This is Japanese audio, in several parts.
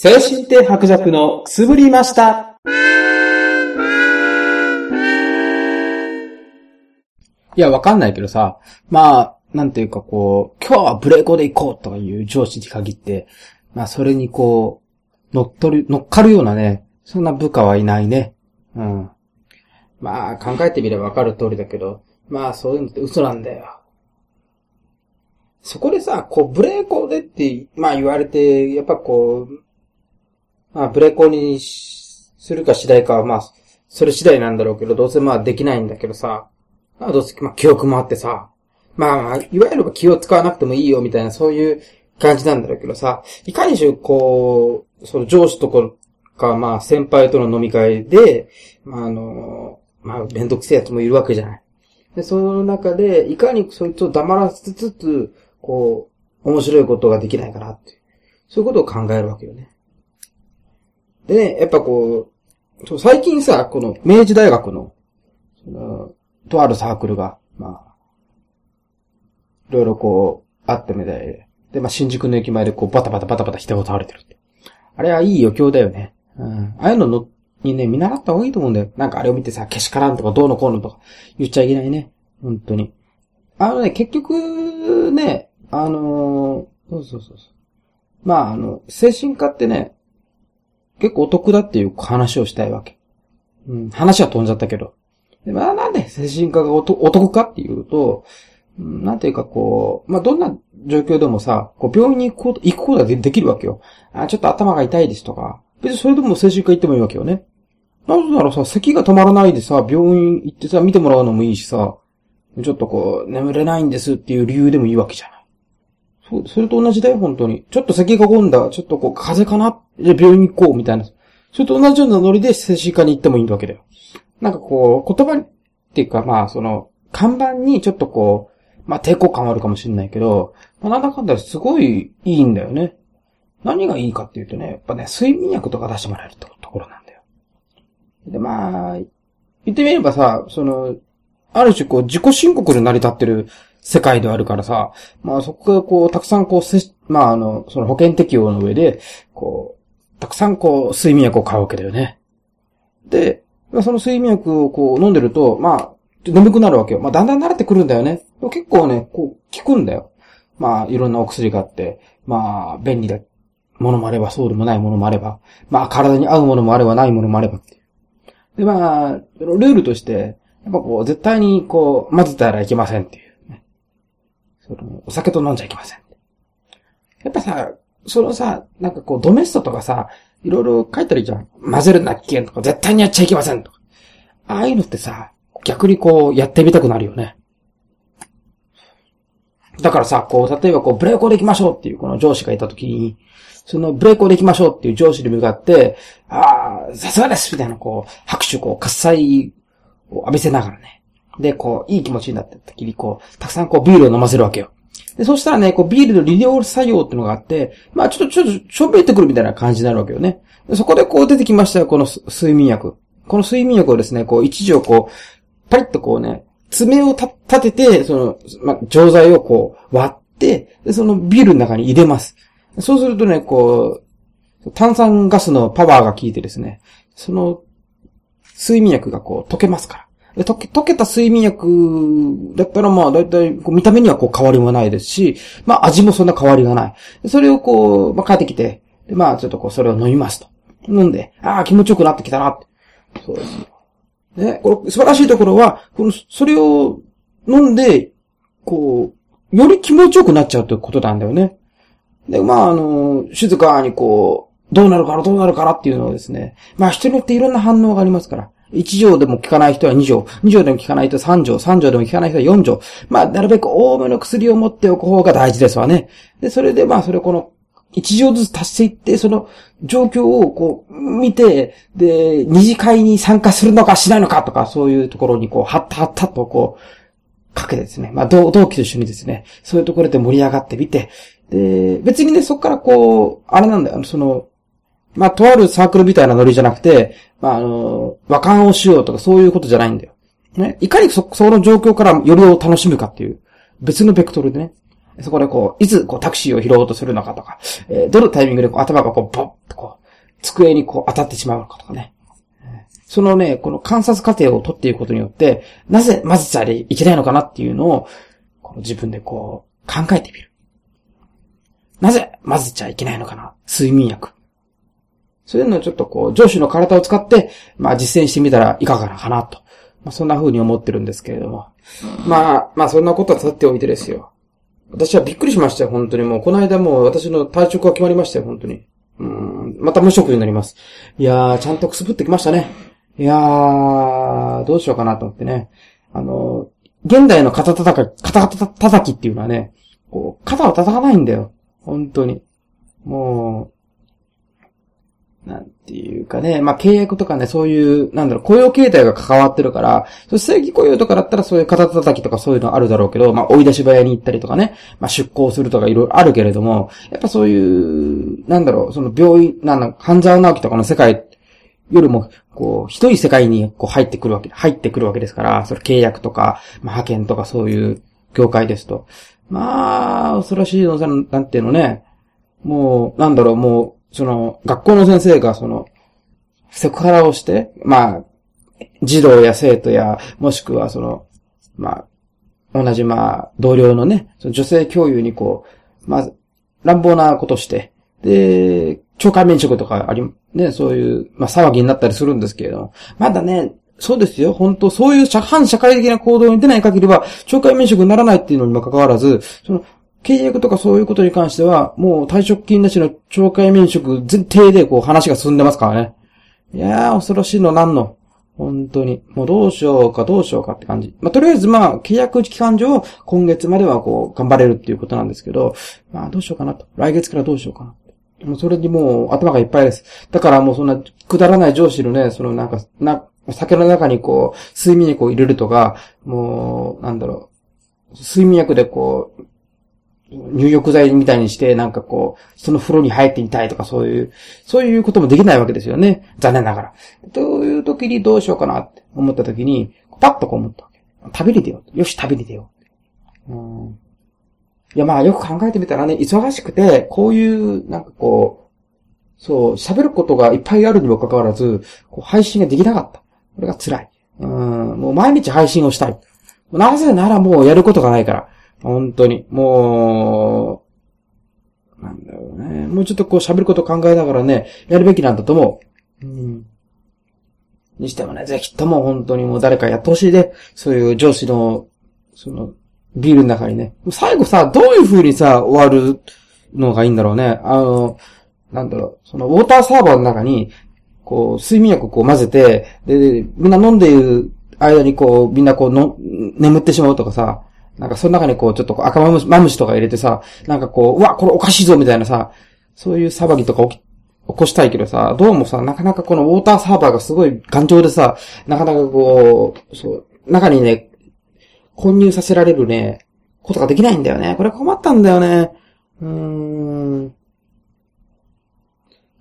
精神的白弱のくすぶりました。いや、わかんないけどさ、まあ、なんていうかこう、今日はブレーコで行こうという上司に限って、まあそれにこう、乗っ取る、乗っかるようなね、そんな部下はいないね。うん。まあ考えてみればわかる通りだけど、まあそういうのって嘘なんだよ。そこでさ、こう、ブレーコでって、まあ言われて、やっぱこう、まあブレーコにするか次第かは、まあ、それ次第なんだろうけど、どうせまあできないんだけどさ、まあどうせ、まあ記憶もあってさ、まあまあ、いわゆる気を使わなくてもいいよみたいな、そういう感じなんだろうけどさ、いかにしろこう、その上司とか、まあ先輩との飲み会で、まああの、まあめんどくせえやつもいるわけじゃない。で、その中で、いかにそいつを黙らせつつ、こう、面白いことができないかなっていう。そういうことを考えるわけよね。でね、やっぱこう、最近さ、この明治大学の、その、とあるサークルが、まあ、いろいろこう、あったみたいで、で、まあ、新宿の駅前でこう、バタバタバタバタ人が倒れてるって。あれはいい余興だよね。うん。ああいうのの、にね、見習った方がいいと思うんだよ。なんかあれを見てさ、けしからんとかどうのこうのとか言っちゃいけないね。本当に。あのね、結局、ね、あのーそうそうそうそう。まあ、あの、精神科ってね、結構お得だっていう話をしたいわけ。うん、話は飛んじゃったけど。でまあ、なんで精神科がお得かっていうと、なんていうかこう、まあ、どんな状況でもさ、こう病院に行くこと、行くことがでできるわけよ。あ、ちょっと頭が痛いですとか。別にそれでも精神科行ってもいいわけよね。なぜならさ、咳が止まらないでさ、病院行ってさ、見てもらうのもいいしさ、ちょっとこう、眠れないんですっていう理由でもいいわけじゃない。そ、それと同じだよ、本当に。ちょっと咳が込んだ、ちょっとこう、風邪かな？じゃ病院に行こう、みたいな。それと同じようなノリで精神科に行ってもいいわけだよ。なんかこう、言葉っていうか、まあ、その、看板にちょっとこう、まあ、抵抗感はあるかもしれないけど、まあ、なんだかんだすごいいいんだよね。何がいいかっていうとね、やっぱね、睡眠薬とか出してもらえるとところなんだよ。で、まあ、言ってみればさ、その、ある種こう、自己申告で成り立ってる世界ではあるからさ、まあそこがこう、たくさんこう、まああの、その保険適用の上で、こう、たくさんこう、睡眠薬を買うわけだよね。で、その睡眠薬をこう、飲んでると、まあ、眠くなるわけよ。まあだんだん慣れてくるんだよね。結構ね、こう、効くんだよ。まあ、いろんなお薬があって、まあ、便利なものもあれば、そうでもないものもあれば、まあ、体に合うものもあれば、ないものもあればっていう。で、まあ、ルールとして、やっぱこう、絶対にこう、混ぜたらいけませんっていう、その、お酒と飲んじゃいけません。やっぱさ、そのさ、なんかこう、ドメストとかさ、いろいろ書いてあるじゃん。混ぜるな危険とか、絶対にやっちゃいけませんとか。ああいうのってさ、逆にこう、やってみたくなるよね。だからさ、こう、例えばこう、ブレーコで行きましょうっていうこの上司がいたときに、そのブレーコで行きましょうっていう上司に向かって、ああ、さすがですみたいなこう、拍手こう、喝采を浴びせながらね。で、こう、いい気持ちになった時に、こう、たくさんこう、ビールを飲ませるわけよ。で、そしたらね、こう、ビールの利尿作用っていうのがあって、まあちょっと、ちょっと、しょんべってくるみたいな感じになるわけよね。でそこでこう出てきましたよ、この睡眠薬。この睡眠薬をですね、こう、一時をこう、パリッとこうね、爪を立てて、その、まあ、錠剤をこう、割って、で、そのビールの中に入れます。そうするとね、こう、炭酸ガスのパワーが効いてですね、その、睡眠薬がこう、溶けますから。溶け、溶けた睡眠薬だったらまあ、だいたい見た目にはこう変わりもないですし、まあ味もそんな変わりがない。それをこう、まあ帰ってきて、でまあちょっとこうそれを飲みますと。飲んで、ああ、気持ちよくなってきたな。そうです。ね、これ素晴らしいところは、この、それを飲んで、こう、より気持ちよくなっちゃうということなんだよね。で、まあ、あの、静かにこう、どうなるからどうなるからっていうのをですね、まあ人によっていろんな反応がありますから。1錠でも効かない人は2錠、2錠でも効かない人は3錠、3錠でも効かない人は4錠。まあ、なるべく多めの薬を持っておく方が大事ですわね。で、それでまあ、それをこの、1錠ずつ足していって、その状況をこう、見て、で、二次会に参加するのかしないのかとか、そういうところにこう、はったはったとこう、かけてですね。まあ、同同期と一緒にですね、そういうところで盛り上がってみて、で、別にね、そこからこう、あれなんだよ、その、まあ、とあるサークルみたいなノリじゃなくて、まあ、あの、和感をしようとかそういうことじゃないんだよ。ね。いかにそ、その状況からよりを楽しむかっていう、別のベクトルでね。そこでこう、いつこうタクシーを拾おうとするのかとか、えーどのタイミングでこう頭がこう、ボッとこう机にこう当たってしまうのかとかね。そのね、この観察過程を取っていくことによって、なぜ混ぜちゃいけないのかなっていうのを、この自分でこう、考えてみる。なぜ混ぜちゃいけないのかな睡眠薬。そういうのをちょっとこう、上司の体を使って、まあ実践してみたらいかがかなと。まあそんな風に思ってるんですけれども。まあ、まあそんなことはさっておいてですよ。私はびっくりしましたよ、本当にもう。この間もう私の退職が決まりましたよ、本当に。うん、また無職になります。いやー、ちゃんとくすぶってきましたね。いやー、どうしようかなと思ってね。あの、現代の肩叩き、肩叩きっていうのはね、こう、肩を叩かないんだよ。本当に。もう、なんていうかね、まあ、契約とかね、そういう、なんだろう、雇用形態が関わってるから、正規雇用とかだったらそういう肩叩きとかそういうのあるだろうけど、まあ、追い出し早に行ったりとかね、まあ、出向するとかいろいろあるけれども、やっぱそういう、なんだろう、その病院、なんだ、半沢直樹とかの世界よりも、こう、ひどい世界にこう入ってくるわけ、入ってくるわけですから、それ契約とか、まあ、派遣とかそういう業界ですと。まあ、恐ろしいのさ、なんていうのね。もう、なんだろう、もう、その、学校の先生が、その、セクハラをして、まあ、児童や生徒や、もしくはその、まあ、同じまあ、同僚のね、その女性教諭にこう、まあ、乱暴なことして、で、懲戒免職とかあり、ね、そういう、まあ、騒ぎになったりするんですけれども、まだね、そうですよ。本当そういう反社会的な行動に出ない限りは、懲戒免職にならないっていうのにもかかわらず、その、契約とかそういうことに関しては、もう退職金なしの懲戒免職前提でこう話が進んでますからね。いやー、恐ろしいのなんの。本当に。もうどうしようかどうしようかって感じ。まあ、とりあえずまあ、契約期間上、今月まではこう、頑張れるっていうことなんですけど、まあ、どうしようかなと。来月からどうしようかな。もうそれにもう頭がいっぱいです。だからもうそんなくだらない上司のね、そのなんか、な、酒の中にこう、睡眠薬を入れるとか、もう、なんだろう、睡眠薬でこう、入浴剤みたいにして、なんかこう、その風呂に入ってみたいとか、そういう、そういうこともできないわけですよね。残念ながら。という時にどうしようかなって思った時に、パッとこう思ったわけ。旅に出よう。よし、旅に出よう。うんいや、まあよく考えてみたらね、忙しくて、こういう、なんかこう、そう、喋ることがいっぱいあるにもかかわらず、こう配信ができなかった。これが辛い。うん、もう毎日配信をしたい。なぜならもうやることがないから。本当に。もう、なんだろうね。もうちょっとこう喋ること考えながらね、やるべきなんだと思う。うん。にしてもね、ぜひとも本当にもう誰かやってほしいで、そういう上司の、その、ビールの中にね。最後さ、どういう風にさ、終わるのがいいんだろうね。あの、なんだろう、そのウォーターサーバーの中に、こう、睡眠薬をこう混ぜて、で、みんな飲んでいる間にこう、みんなこうの、眠ってしまうとかさ、なんかその中にこう、ちょっと赤マムシマムシとか入れてさ、なんかこう、うわ、これおかしいぞみたいなさ、そういう騒ぎとか起き、起こしたいけどさ、どうもさ、なかなかこのウォーターサーバーがすごい頑丈でさ、なかなかこう、そう、中にね、混入させられるね、ことができないんだよね。これ困ったんだよね。うーん。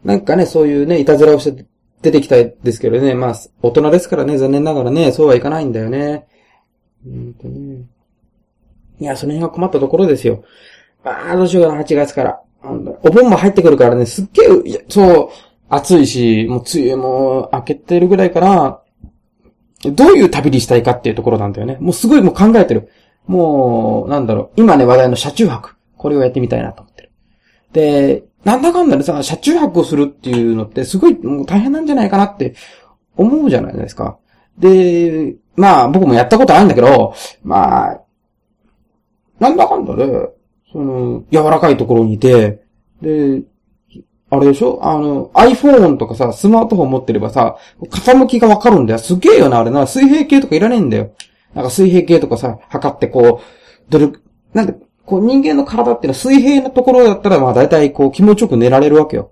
なんかね、そういうね、いたずらをして出てきたいですけどね。まあ、大人ですからね、残念ながらね、そうはいかないんだよね。うんとね。いや、その辺が困ったところですよ。ああ、どうしようかな、8月から。お盆も入ってくるからね、すっげえ、そう、暑いし、もう梅雨も明けてるぐらいから、どういう旅にしたいかっていうところなんだよね。もうすごいもう考えてる。もう、なんだろう、今ね話題の車中泊。これをやってみたいなと思ってる。で、なんだかんだでさ、車中泊をするっていうのってすごいもう大変なんじゃないかなって思うじゃないですか。で、まあ僕もやったことあるんだけど、まあ、なんだかんだで、その、柔らかいところにいて、で、あれでしょ？あの、iPhone とかさ、スマートフォン持ってればさ、傾きがわかるんだよ。すげえよな、あれな。水平計とかいらねえんだよ。なんか水平計とかさ、測ってこう、どれ、なんで、こう人間の体っていうのは水平なところだったら、まあ大体こう気持ちよく寝られるわけよ。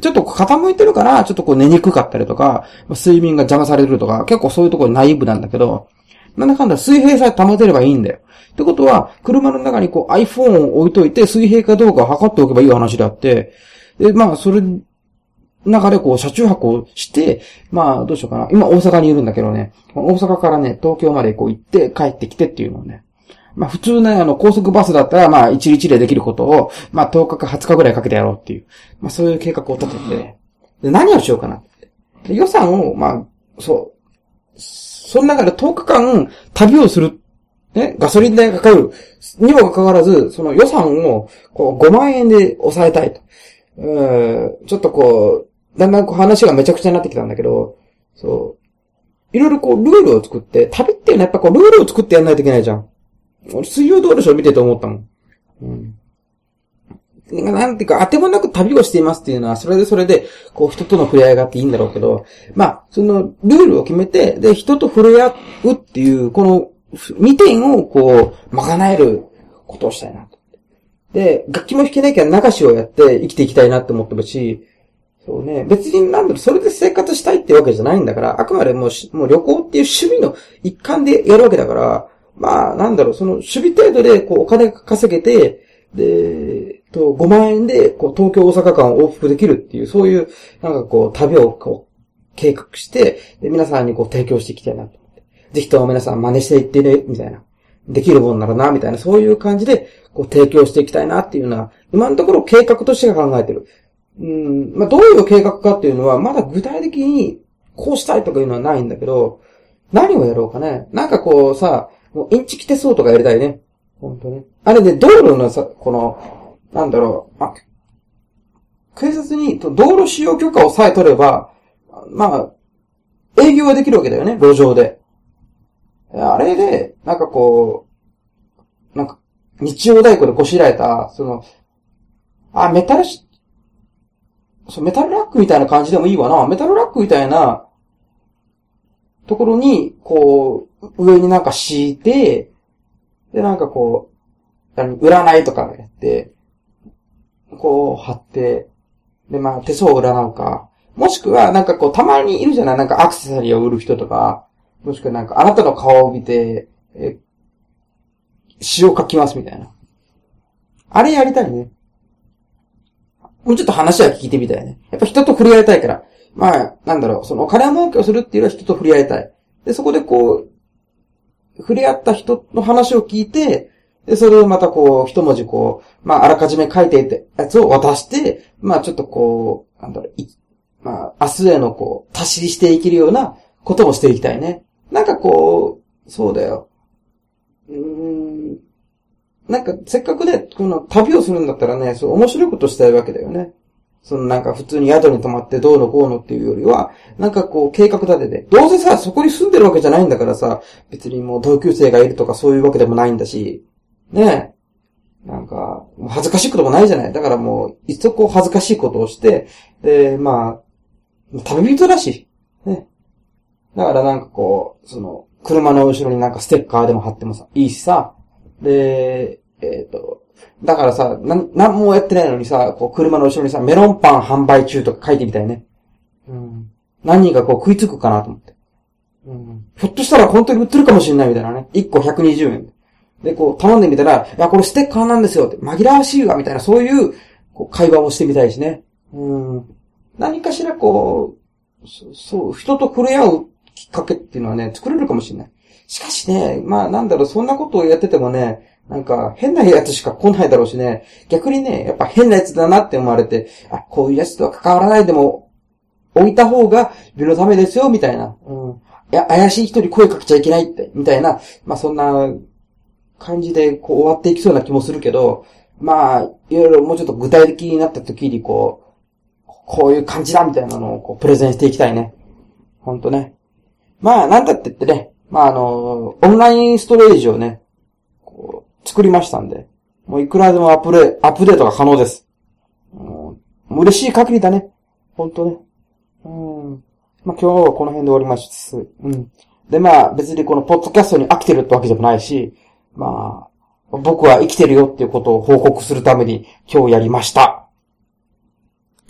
ちょっと傾いてるから、ちょっとこう寝にくかったりとか、睡眠が邪魔されるとか、結構そういうところナイブなんだけど、なんだかんだ水平さえ保てればいいんだよ。ってことは、車の中にこう iPhone を置いといて水平かどうかを測っておけばいい話であって、で、まあ、それ、中でこう、車中泊をして、まあ、どうしようかな。今大阪にいるんだけどね、大阪からね、東京までこう行って帰ってきてっていうのをね、まあ普通ね、あの、高速バスだったら、まあ1日でできることを、まあ10日か20日ぐらいかけてやろうっていう、まあそういう計画を立てて、で、何をしようかなで予算を、まあ、そう、その中で10日間旅をする、ね、ガソリン代がかかる、にもかかわらず、その予算を、こう、5万円で抑えたいと。うん、ちょっとこう、だんだんこう話がめちゃくちゃになってきたんだけど、そう、いろいろこう、ルールを作って、旅っていうのはやっぱこう、ルールを作ってやんないといけないじゃん。俺、水曜どうでしょう見てて思ったもん。うん。なんていうか、当てもなく旅をしていますっていうのは、それでそれで、こう、人との触れ合いがあっていいんだろうけど、まあ、その、ルールを決めて、で、人と触れ合うっていう、この、2点を、こう、賄えることをしたいなと。で、楽器も弾けなきゃ流しをやって生きていきたいなって思ってるし、そうね、別になんだろ、それで生活したいってわけじゃないんだから、あくまでももう旅行っていう趣味の一環でやるわけだから、まあ、なんだろう、その守備程度で、こう、お金稼げて、で、と、5万円で、こう、東京大阪間を往復できるっていう、そういう、なんかこう、旅をこう、計画して、で、皆さんにこう、提供していきたいなと思って。ぜひとも皆さん真似していってね、みたいな。できるもんならな、みたいな、そういう感じで、こう、提供していきたいなっていうのは、今のところ計画として考えてる。うん、まあ、どういう計画かっていうのは、まだ具体的に、こうしたいとかいうのはないんだけど、何をやろうかね。なんかこうさ、もうインチキ手相とかやりたいね。本当ね。あれで道路のさ、この、なんだろう、まあ、警察に道路使用許可をさえ取れば、まあ、営業はできるわけだよね、路上で。あれで、なんかこう、なんか、日曜大工でこしらえた、その、あ、メタルし、そう、メタルラックみたいな感じでもいいわな。メタルラックみたいな、ところに、こう、上になんか敷いて、で、なんかこう、占いとかやって、こう貼って、で、まあ手相を占うか、もしくはなんかこうたまにいるじゃない？なんかアクセサリーを売る人とか、もしくはなんかあなたの顔を見て、え、詩を書きますみたいな。あれやりたいね。もうちょっと話は聞いてみたいね。やっぱ人と触れ合いたいから。まあ、なんだろう、そのお金儲けをするっていうのは人と触れ合いたい。で、そこでこう、触れ合った人の話を聞いて、で、それをまたこう、一文字こう、まあ、あらかじめ書いていたやつを渡して、まあ、ちょっとこう、なんだろう、い、まあ、明日へのこう、足ししていけるようなこともしていきたいね。なんかこう、そうだよ。うーん。なんか、せっかくね、この旅をするんだったらね、そう、面白いことしたいわけだよね。そのなんか普通に宿に泊まってどうのこうのっていうよりは、なんかこう計画立てて、どうせさ、そこに住んでるわけじゃないんだからさ、別にもう同級生がいるとかそういうわけでもないんだし、ねえ。なんか、恥ずかしいこともないじゃない。だからもう、一足恥ずかしいことをして、で、まあ、旅人だし、ね。だからなんかこう、その、車の後ろになんかステッカーでも貼ってもさ、いいしさ、で、えっ、ー、と、だからさ、なん、なんもやってないのにさ、こう車の後ろにさ、メロンパン販売中とか書いてみたいね。うん。何人かこう食いつくかなと思って。うん。ひょっとしたら本当に売ってるかもしれないみたいなね。1個120円。で、こう頼んでみたら、いや、これステッカーなんですよって、紛らわしいわ、みたいな、そういう、こう、会話をしてみたいしね。うん。何かしらこう、そそう、人と触れ合うきっかけっていうのはね、作れるかもしれない。しかしね、まあなんだろう、そんなことをやっててもね、なんか、変なやつしか来ないだろうしね。逆にね、やっぱ変なやつだなって思われて、あ、こういうやつとは関わらないでも、置いた方が、身のためですよ、みたいな。うん。いや、怪しい人に声かけちゃいけないって、みたいな、まあそんな感じで、こう終わっていきそうな気もするけど、まあ、いろいろもうちょっと具体的になった時に、こう、こういう感じだ、みたいなのを、こう、プレゼンしていきたいね。ほんとね。まあ、なんだって言ってね、まああの、オンラインストレージをね、こう、作りましたんで、もういくらでもアップデアップデートが可能です。もう嬉しい限りだね。ほんとね。うん。まあ、今日はこの辺で終わります。うん。で、まあ、別にこのポッドキャストに飽きてるってわけでもないし、まあ、僕は生きてるよっていうことを報告するために今日やりました。